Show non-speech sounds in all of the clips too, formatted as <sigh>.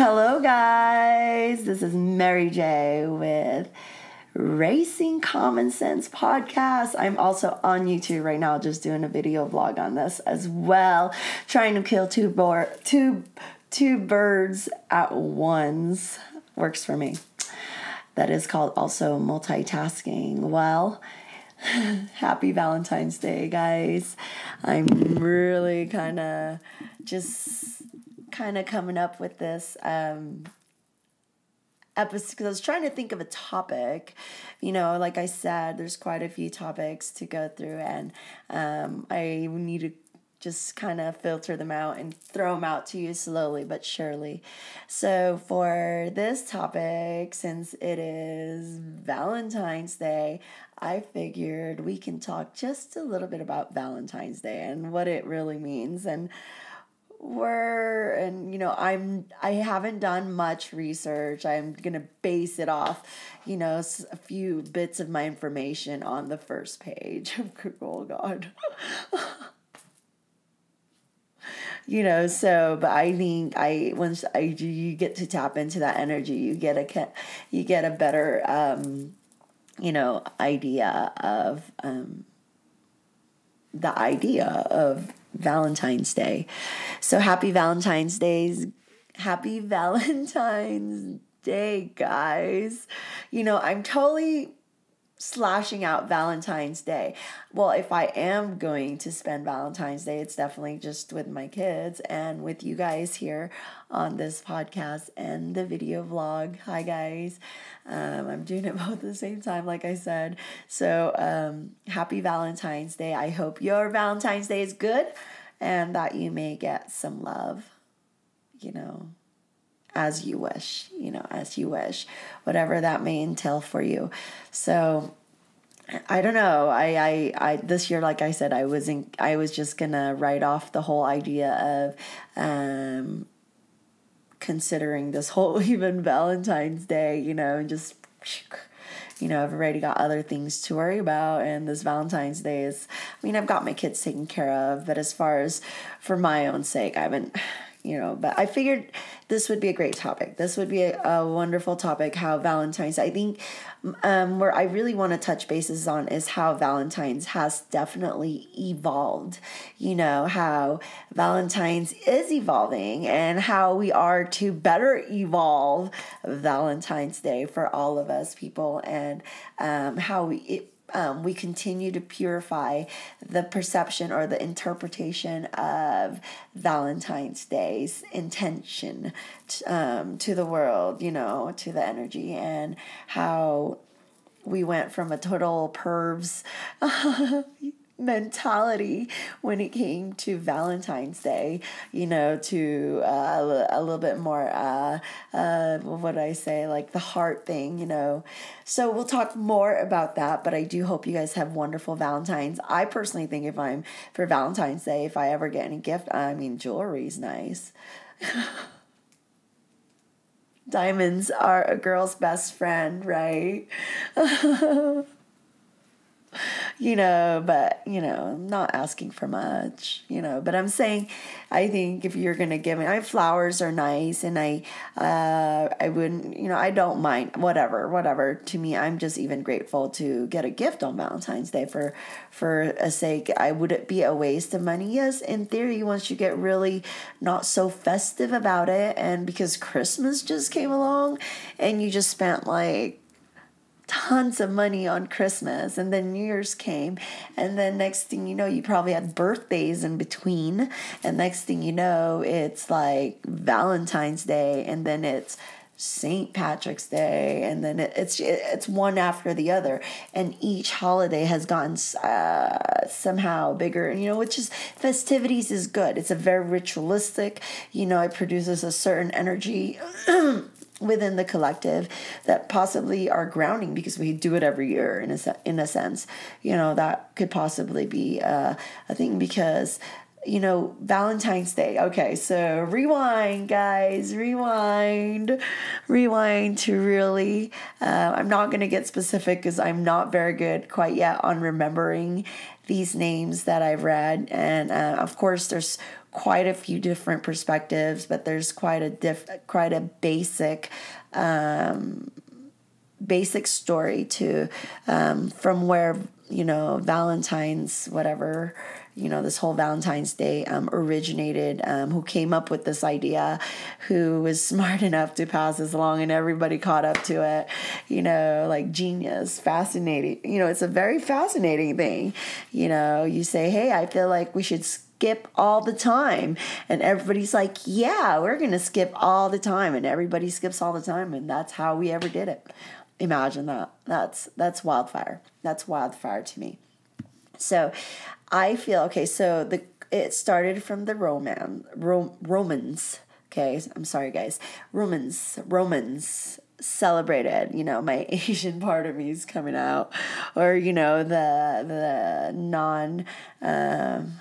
Hello, guys. This is Mary J with Raising Common Sense Podcast. I'm also on YouTube right now, just doing a video vlog on this as well, trying to kill two boar, two two birds at once. Works for me. That is called also multitasking. Well, <laughs> happy Valentine's Day, guys. I'm really kind of just kind of coming up with this um, episode because I was trying to think of a topic. You know, like I said, there's quite a few topics to go through, and um, I need to just kind of filter them out and throw them out to you slowly but surely. So, for this topic, since it is Valentine's Day, I figured we can talk just a little bit about Valentine's Day and what it really means and we're and you know i'm i haven't done much research. I'm gonna base it off you know a few bits of my information on the first page oh god. <laughs> You know so but i think i once i you get to tap into that energy you get a you get a better um you know idea of um the idea of valentine's day. So happy valentine's days. Happy <laughs> valentine's day guys. You know i'm totally slashing out Valentine's Day. Well, if I am going to spend Valentine's Day, it's definitely just with my kids and with you guys here on this podcast and the video vlog. Hi, guys. Um, I'm doing it <laughs> both at the same time, like I said. So, um, happy Valentine's Day. I hope your Valentine's Day is good and that you may get some love, you know as you wish, you know, as you wish, whatever that may entail for you. So I don't know. I, I, I this year, like I said, I wasn't. I was just gonna write off the whole idea of um, considering this whole <laughs> even Valentine's Day, you know, and just you know, I've already got other things to worry about, and this Valentine's Day is. I mean, I've got my kids taken care of, but as far as for my own sake, I haven't you know but i figured this would be a great topic. This would be a, a wonderful topic how valentine's i think um, where i really want to touch bases on is how valentine's has definitely evolved. You know how valentine's is evolving and how we are to better evolve valentine's day for all of us people and um, how we it, um, we continue to purify the perception or the interpretation of Valentine's Day's intention t- um, to the world, you know, to the energy, and how we went from a total pervs <laughs> mentality when it came to Valentine's Day, you know, to uh, a little bit more, uh, uh, what I say, like the heart thing, you know. So we'll talk more about that, but I do hope you guys have wonderful Valentine's. I personally think if I'm for Valentine's Day, if I ever get any gift, I mean, jewelry's nice. <laughs> Diamonds are a girl's best friend, right? <laughs> you know, but you know, I'm not asking for much, you know. But I'm saying, I think if you're gonna give me, I flowers are nice, and I, uh, I wouldn't, you know, I don't mind whatever, whatever. To me, I'm just even grateful to get a gift on Valentine's Day for, for a sake. I would it be a waste of money? Yes, in theory, once you get really not so festive about it, and because Christmas just came along, and you just spent like tons of money on Christmas and then New Year's came and then next thing you know you probably had birthdays in between and next thing you know it's like Valentine's Day and then it's St. Patrick's Day and then it, it's it's one after the other and each holiday has gotten uh, somehow bigger And you know which is festivities is good it's a very ritualistic you know it produces a certain energy <clears throat> within the collective that possibly are grounding because we do it every year in a, in a sense you know that could possibly be uh, a thing because you know, Valentine's Day. Okay, so rewind, guys, rewind, rewind to really. Uh, I'm not going to get specific because I'm not very good quite yet on remembering these names that I've read. And uh, of course, there's quite a few different perspectives, but there's quite a diff, quite a basic. Um, basic story to um, from where you know valentine's whatever you know, this whole Valentine's Day um, originated, um, who came up with this idea, who was <laughs> smart enough to pass this along, and everybody caught up to it. You know, like genius, fascinating. You know, it's a very fascinating thing. You know, you say, hey, I feel like we should skip all the time. And everybody's like, yeah, we're going to skip all the time. And everybody skips all the time. And that's how we ever did it. Imagine that. That's that's wildfire. That's wildfire to me. So I feel okay. So the it started from the Roman Ro, Romans. Okay, I'm sorry, guys. Romans Romans celebrated. You know, my <laughs> Asian part of me is coming out, or you know the the non. Um,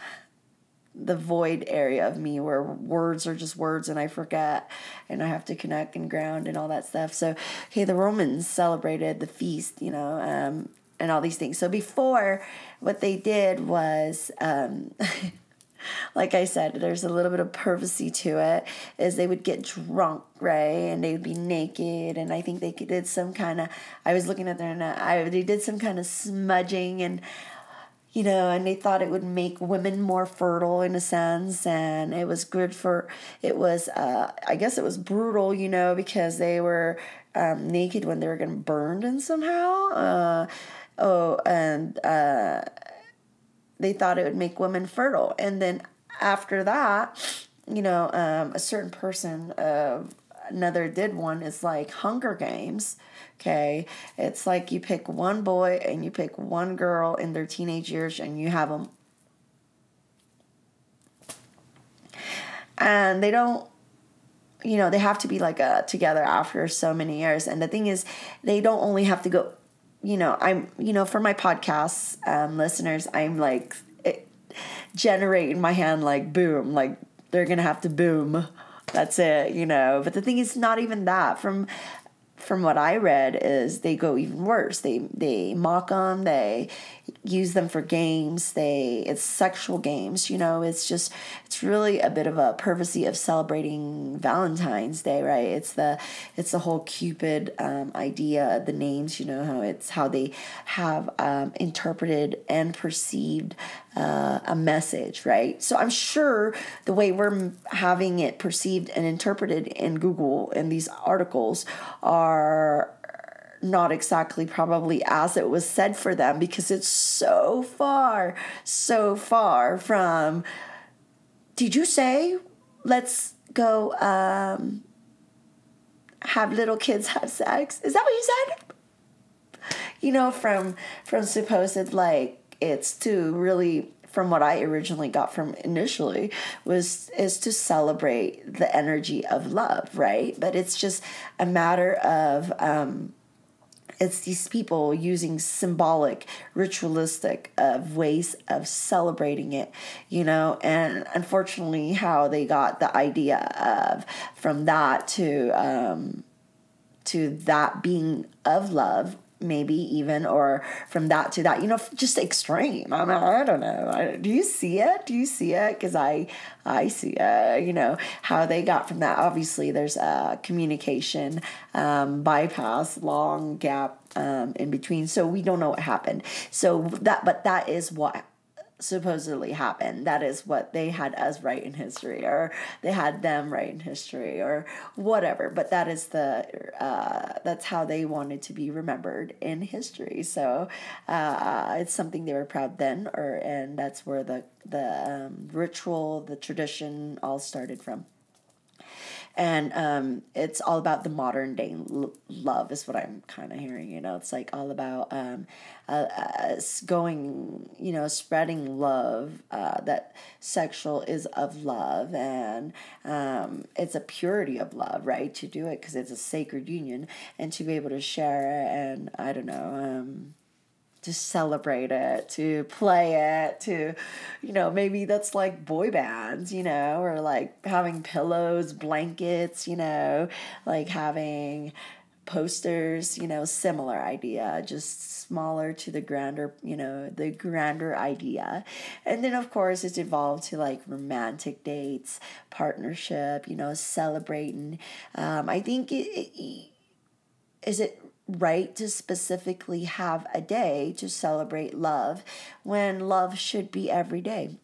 the void area of me where words are just words and I forget and I have to connect and ground and all that stuff. So, okay, the Romans celebrated the feast, you know, um, and all these things. So before, what they did was, um, <laughs> like I said, there's a little bit of privacy to it. Is they would get drunk, right, and they would be naked, and I think they did some kind of. I was looking at their. I they did some kind of smudging and. You know, and they thought it would make women more fertile in a sense, and it was good for. It was, uh, I guess, it was brutal, you know, because they were um, naked when they were getting burned and somehow. Uh, oh, and uh, they thought it would make women fertile. And then after that, you know, um, a certain person, uh, another did one, is like Hunger Games. Okay, it's like you pick one boy and you pick one girl in their teenage years and you have them. And they don't you know they have to be like uh, together after so many years and the thing is they don't only have to go you know, I'm, you know, for my podcast um, listeners, I'm like it, generating my hand like boom, like they're gonna have to boom. That's it, you know. But the thing is, not even that. From from what I read, is they go even worse. They they mock them. They use them for games. They it's sexual games. You know, it's just it's really a bit of a privacy of celebrating Valentine's Day, right? It's the it's the whole Cupid um, idea, the names. You know how it's how they have um, interpreted and perceived uh, a message, right? So I'm sure the way we're having it perceived and interpreted in Google and these articles are not exactly probably as it was said for them because it's so far, so far from. Did you say, let's go um, have little kids have sex? Is that what you said? You know, from from supposed like it's to really from what I originally got from initially was is to celebrate the energy of love, right? But it's just a matter of um, it's these people using symbolic, ritualistic uh, ways of celebrating it, you know, and unfortunately, how they got the idea of from that to um, to that being of love maybe even or from that to that you know just extreme. I mean i don't know. I, do you see it? Do you see it? Because i i see it you know how they got from that. Obviously there's a communication um, bypass long gap um, in between. So we don't know what happened. So that but that is what supposedly happened. That is what they had us write in history, or they had them write in history, or whatever. But that is the uh, that's how they wanted to be remembered in history. So uh, it's something they were proud then, or and that's where the the um, ritual, the tradition, all started from and um, it's all about the modern day l- love is what i'm kind of hearing you know? It's like all about um, uh, uh, going you know spreading love uh, that sexual is of love and um, it's a purity of love right? To do it because it's a sacred union and to be able to share it and i don't know um, to celebrate it, to play it, to, you know, maybe that's like boy bands, you know, or like having pillows, blankets, you know, like having posters, you know, similar idea, just smaller to the grander, you know, the grander idea. And then, of course, it's evolved to like romantic dates, partnership, you know, celebrating. Um, I think it, it, is it right to specifically have a day to celebrate love when love should be every day.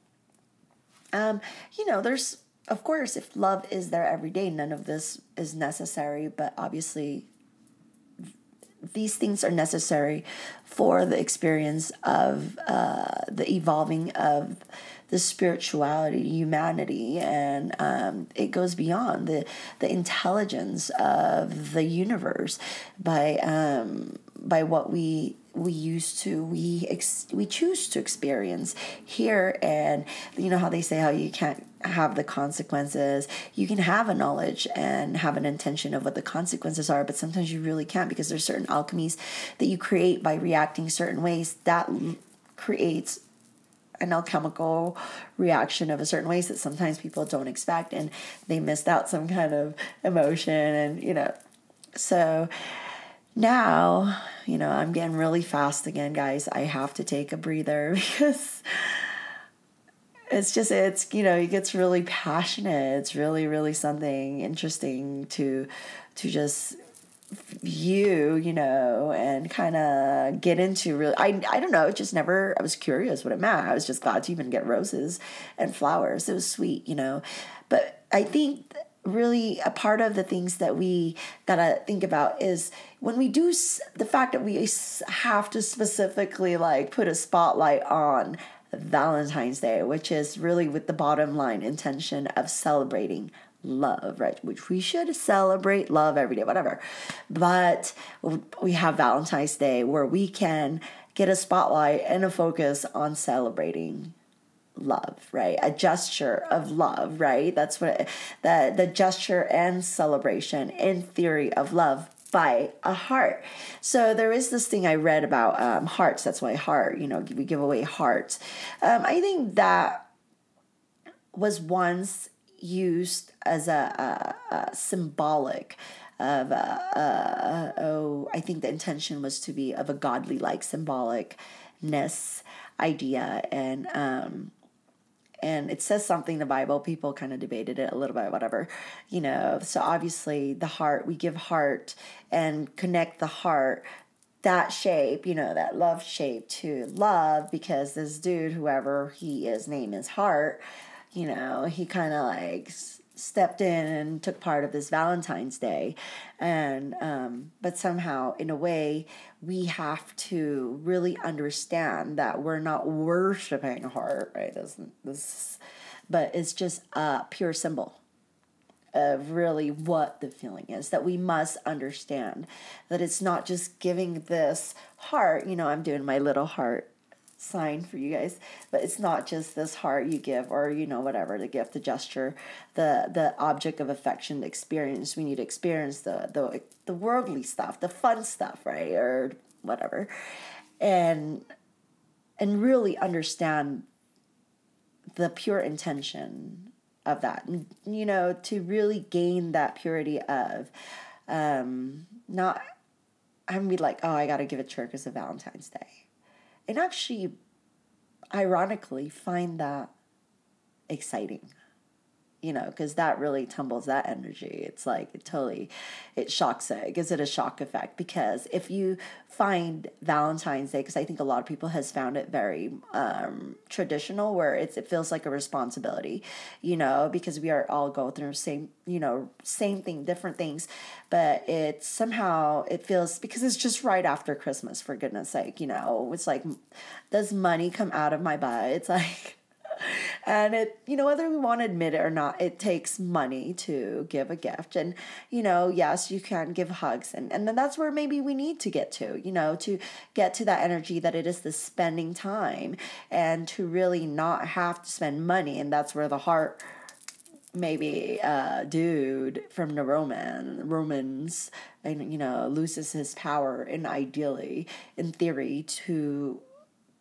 Um, you know, there's of course if love is there every day, none of this is necessary, but obviously these things are necessary for the experience of uh, the evolving of the spirituality, humanity, and um, it goes beyond the the intelligence of the universe by um, by what we we used to we ex- we choose to experience here. And you know how they say how you can't have the consequences. You can have a knowledge and have an intention of what the consequences are but sometimes you really can't because there's certain alchemies that you create by reacting certain ways that creates an alchemical reaction of a certain ways that sometimes people don't expect and they missed out some kind of emotion and you know so now, you know, I'm getting really fast again, guys. I have to take a breather <laughs> because it's just it's you know it gets really passionate it's really really something interesting to to just view you know and kind of get into really I, I don't know it just never i was curious what it meant. I was just glad to even get roses and flowers. It was sweet you know. But i think really a part of the things that we gotta think about is when we do the fact that we have to specifically like put a spotlight on Valentine's Day, which is really with the bottom line intention of celebrating love, right? Which we should celebrate love every day, whatever. But we have Valentine's Day where we can get a spotlight and a focus on celebrating love, right? A gesture of love, right? That's what the the gesture and celebration in theory of love by a heart. So there is this thing I read about um, hearts. That's why heart, you know, we give away hearts. Um, I think that was once used as a, a, a symbolic of uh, oh, I think the intention was to be of a godly like symbolicness idea and um, and it says something in the Bible. People kind of debated it a little bit, whatever, you know. So obviously, the heart, we give heart and connect the heart, that shape, you know, that love shape to love because this dude, whoever he is, name is Heart, you know, he kind of like stepped in and took part of this Valentine's Day. And, um, but somehow, in a way, we have to really understand that we're not worshiping a heart, right? This, this, but it's just a pure symbol of really what the feeling is that we must understand that it's not just giving this heart you know i'm doing my little heart sign for you guys but it's not just this heart you give or you know whatever the gift the gesture the the object of affection the experience. We need to experience the the the worldly stuff the fun stuff right or whatever. And and really understand the pure intention of that. You know to really gain that purity of um not i'm be like oh i gotta give it to because of valentine's day and actually, ironically, find that exciting you know, because that really tumbles that energy. It's like it totally, it shocks it. It gives it a shock effect. Because if you find Valentine's Day, because I think a lot of people has found it very um, traditional, where it's it feels like a responsibility, you know, because we are all go through same, you know, same thing, different things, but it's somehow it feels because it's just right after Christmas. For goodness sake, you know, it's like, does money come out of my butt? It's <laughs> like and it you know whether we want to admit it or not it takes money to give a gift. And you know yes you can give hugs. And and then that's where maybe we need to get to you know to get to that energy that it is the spending time and to really not have to spend money. And that's where the heart maybe a dude from the Roman Romans and you know loses his power and ideally in theory to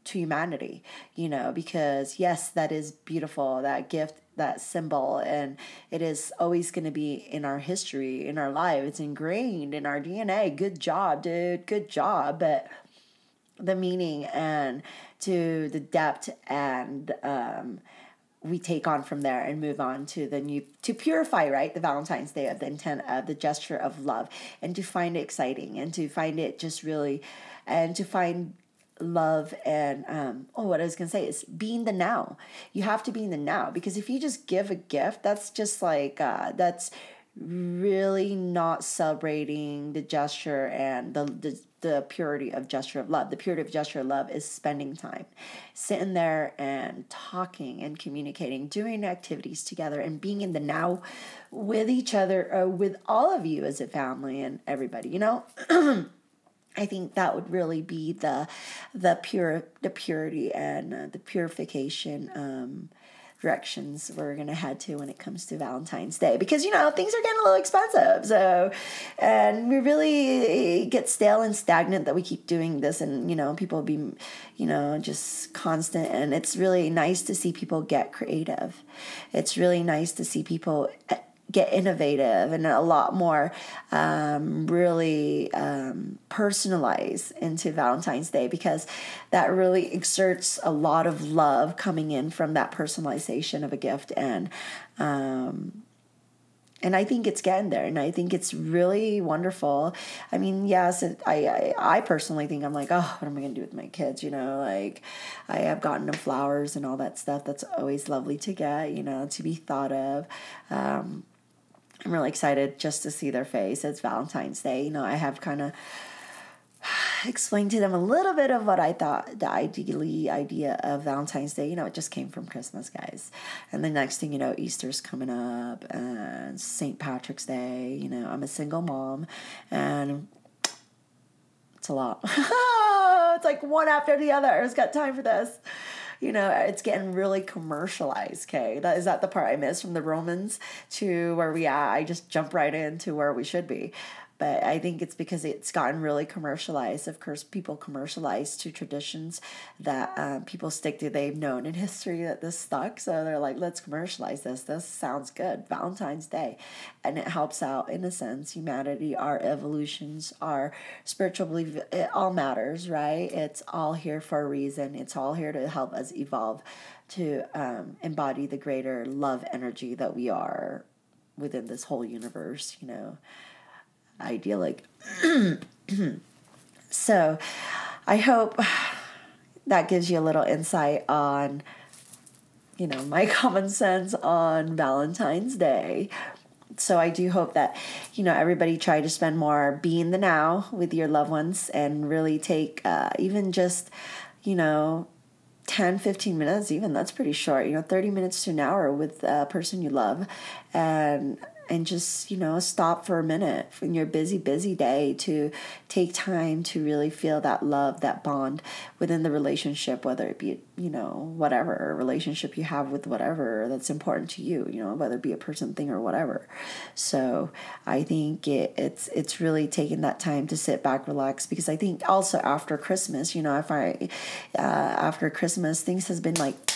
to humanity you know because yes that is beautiful that gift that symbol and it is always going to be in our history in our life it's ingrained in our dna good job dude good job. But the meaning and to the depth and um, we take on from there and move on to the new to purify right the valentine's day of the intent of the gesture of love and to find it exciting and to find it just really and to find love and um, oh what i was going to say is being the now you have to be in the now because if you just give a gift that's just like uh, that's really not celebrating the gesture and the, the the purity of gesture of love. The purity of gesture of love is spending time, sitting there and talking and communicating, doing activities together, and being in the now with each other, uh, with all of you as a family and everybody. You know. <clears throat> I think that would really be the the pure the purity and uh, the purification um, directions we're gonna head to when it comes to Valentine's Day because you know things are getting a little expensive. So, and we really get stale and stagnant that we keep doing this, and you know people be, you know, just constant. And it's really nice to see people get creative. It's really nice to see people get innovative and a lot more um, really um, personalize into Valentine's Day because that really exerts a lot of love coming in from that personalization of a gift and um, and I think it's getting there, and I think it's really wonderful. I mean, yes, it, I, I, I personally think I'm like, oh, what am I gonna do with my kids? You know, like I have gotten them flowers and all that stuff. That's always lovely to get. You know, to be thought of. Um, I'm really excited just to see their face. It's Valentine's Day. You know, I have kind of <sighs> explained to them a little bit of what I thought the ideally idea of Valentine's Day. You know, it just came from Christmas, guys. And the next thing you know, Easter's coming up and St. Patrick's Day. You know, I'm a single mom and it's a lot. <laughs> it's like one after the other. I've got time for this you know, it's getting really commercialized. Okay, that is that the part I miss from the Romans to where we are. I just jump right into where we should be but I think it's because it's gotten really commercialized. Of course, people commercialize to traditions that um, people stick to. They've known in history that this stuck, so they're like, let's commercialize this. This sounds good. Valentine's Day, and it helps out in a sense humanity, our evolutions, our spiritual belief. It all matters, right? It's all here for a reason. It's all here to help us evolve, to um, embody the greater love energy that we are within this whole universe. You know idyllic. <clears throat> so I hope that gives you a little insight on, you know, my <laughs> common sense on Valentine's Day. So I do hope that, you know, everybody try to spend more being the now with your loved ones and really take uh, even just, you know, 10 15 minutes even that's pretty short you know 30 minutes to an hour with a person you love and and just you know stop for a minute in your busy busy day to take time to really feel that love that bond within the relationship whether it be you know whatever relationship you have with whatever that's important to you you know whether it be a person thing or whatever. So i think it, it's it's really taking that time to sit back relax because i think also after christmas you know if i uh, after christmas things has been like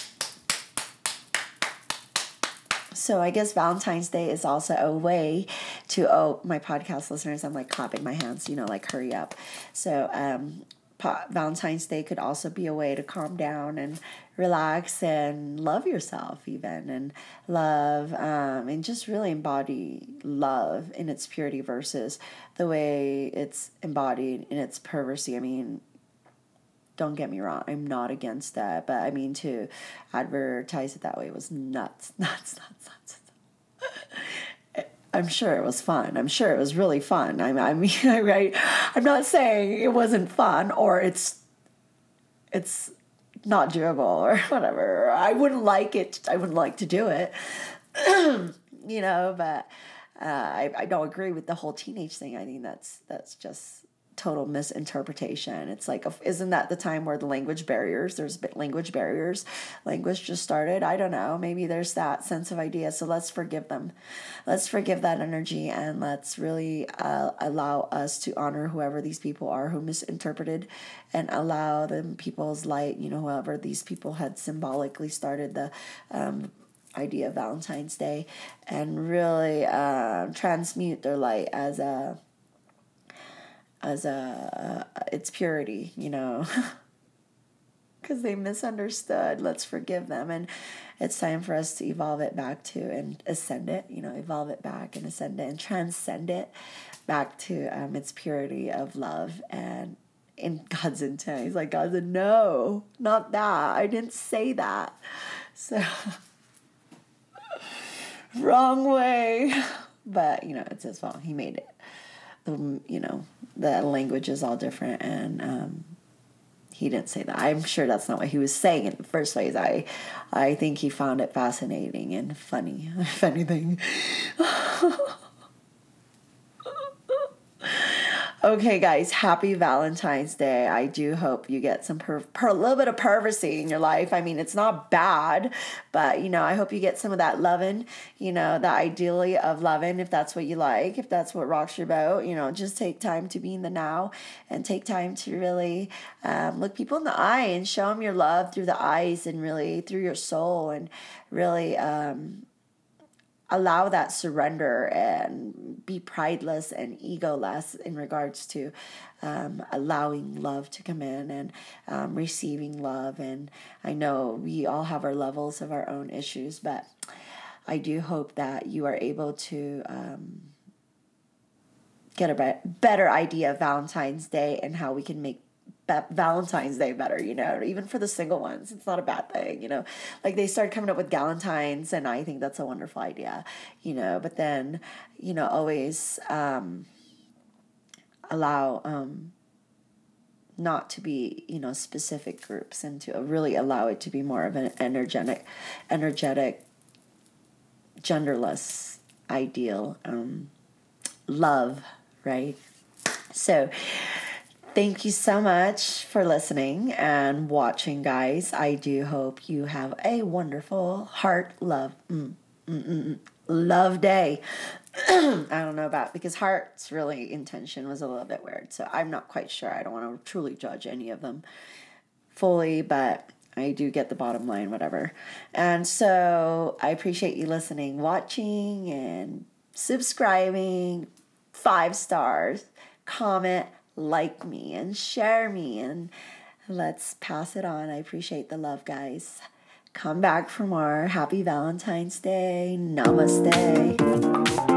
so I guess Valentine's Day is also a way to oh my podcast listeners I'm like clapping my hands you know like hurry up. So um Valentine's Day could also be a way to calm down and relax and love yourself, even and love um, and just really embody love in its purity versus the way it's embodied in its perversity. I mean, don't get me wrong, I'm not against that, but I mean to advertise it that way was nuts, <laughs> nuts, nuts, nuts. nuts. I'm sure it was fun. I'm sure it was really fun. I, I mean, <laughs> right? I'm not saying it wasn't fun or it's it's not doable or <laughs> whatever. I wouldn't like it. I wouldn't like to do it, <clears throat> you know. But uh, I I don't agree with the whole teenage thing. I think that's that's just total misinterpretation. It's like, isn't that the time where the language barriers, there's language barriers, language just started? I don't know. Maybe there's that sense of idea. So let's forgive them. Let's forgive that energy and let's really uh, allow us to honor whoever these people are who misinterpreted and allow them people's light, you know, whoever these people had symbolically started the, um, idea of Valentine's Day and really uh, transmute their light as a as a its purity, you know. <laughs> Because they misunderstood. Let's forgive them. And it's time for us to evolve it back to and ascend it, you know, evolve it back and ascend it and transcend it back to um, its purity of love and in <laughs> God's intent. He's like, God said, no, not that. I didn't say that. So, <laughs> wrong way. But, you know, it's his fault. He made it the you know the language is all different and um, he didn't say that. I'm sure that's not what he was saying in the first place. I i think he found it fascinating and funny <laughs> if anything <laughs> Okay, guys, happy Valentine's Day. I do hope you get some per, per, a little bit of privacy in your life. I mean, it's not bad, but you know, I hope you get some of that loving, you know, the ideally of loving, if that's what you like, if that's what rocks your boat. You know, just take time to be in the now and take time to really um, look people in the eye and show them your love through the eyes and really through your soul and really. Um, allow that surrender and be prideless and egoless in regards to um, allowing love to come in and um, receiving love. And I know we all have our levels of our own issues, but I do hope that you are able to. Um, get a better idea of Valentine's Day and how we can make Valentine's Day better, you know, even for the single ones. It's not a bad thing, you know. Like they started coming up with Galentine's, and I think that's a wonderful idea, you know. But then, you know, always um, allow um, not to be, you know, specific groups and to really allow it to be more of an energetic, energetic, genderless ideal um, love, right? So, Thank you so much for listening and watching, guys. I do hope you have a wonderful heart love mm, mm, mm, mm love day. <clears throat> I don't know about because heart's really intention was a little bit weird, so I'm not quite sure. I don't want to truly judge any of them fully, but I do get the bottom line, whatever. And so I appreciate you listening, watching, and subscribing. Five stars, comment, like me and share me and let's pass it on. I appreciate the love, guys. Come back for more. Happy Valentine's Day. Namaste.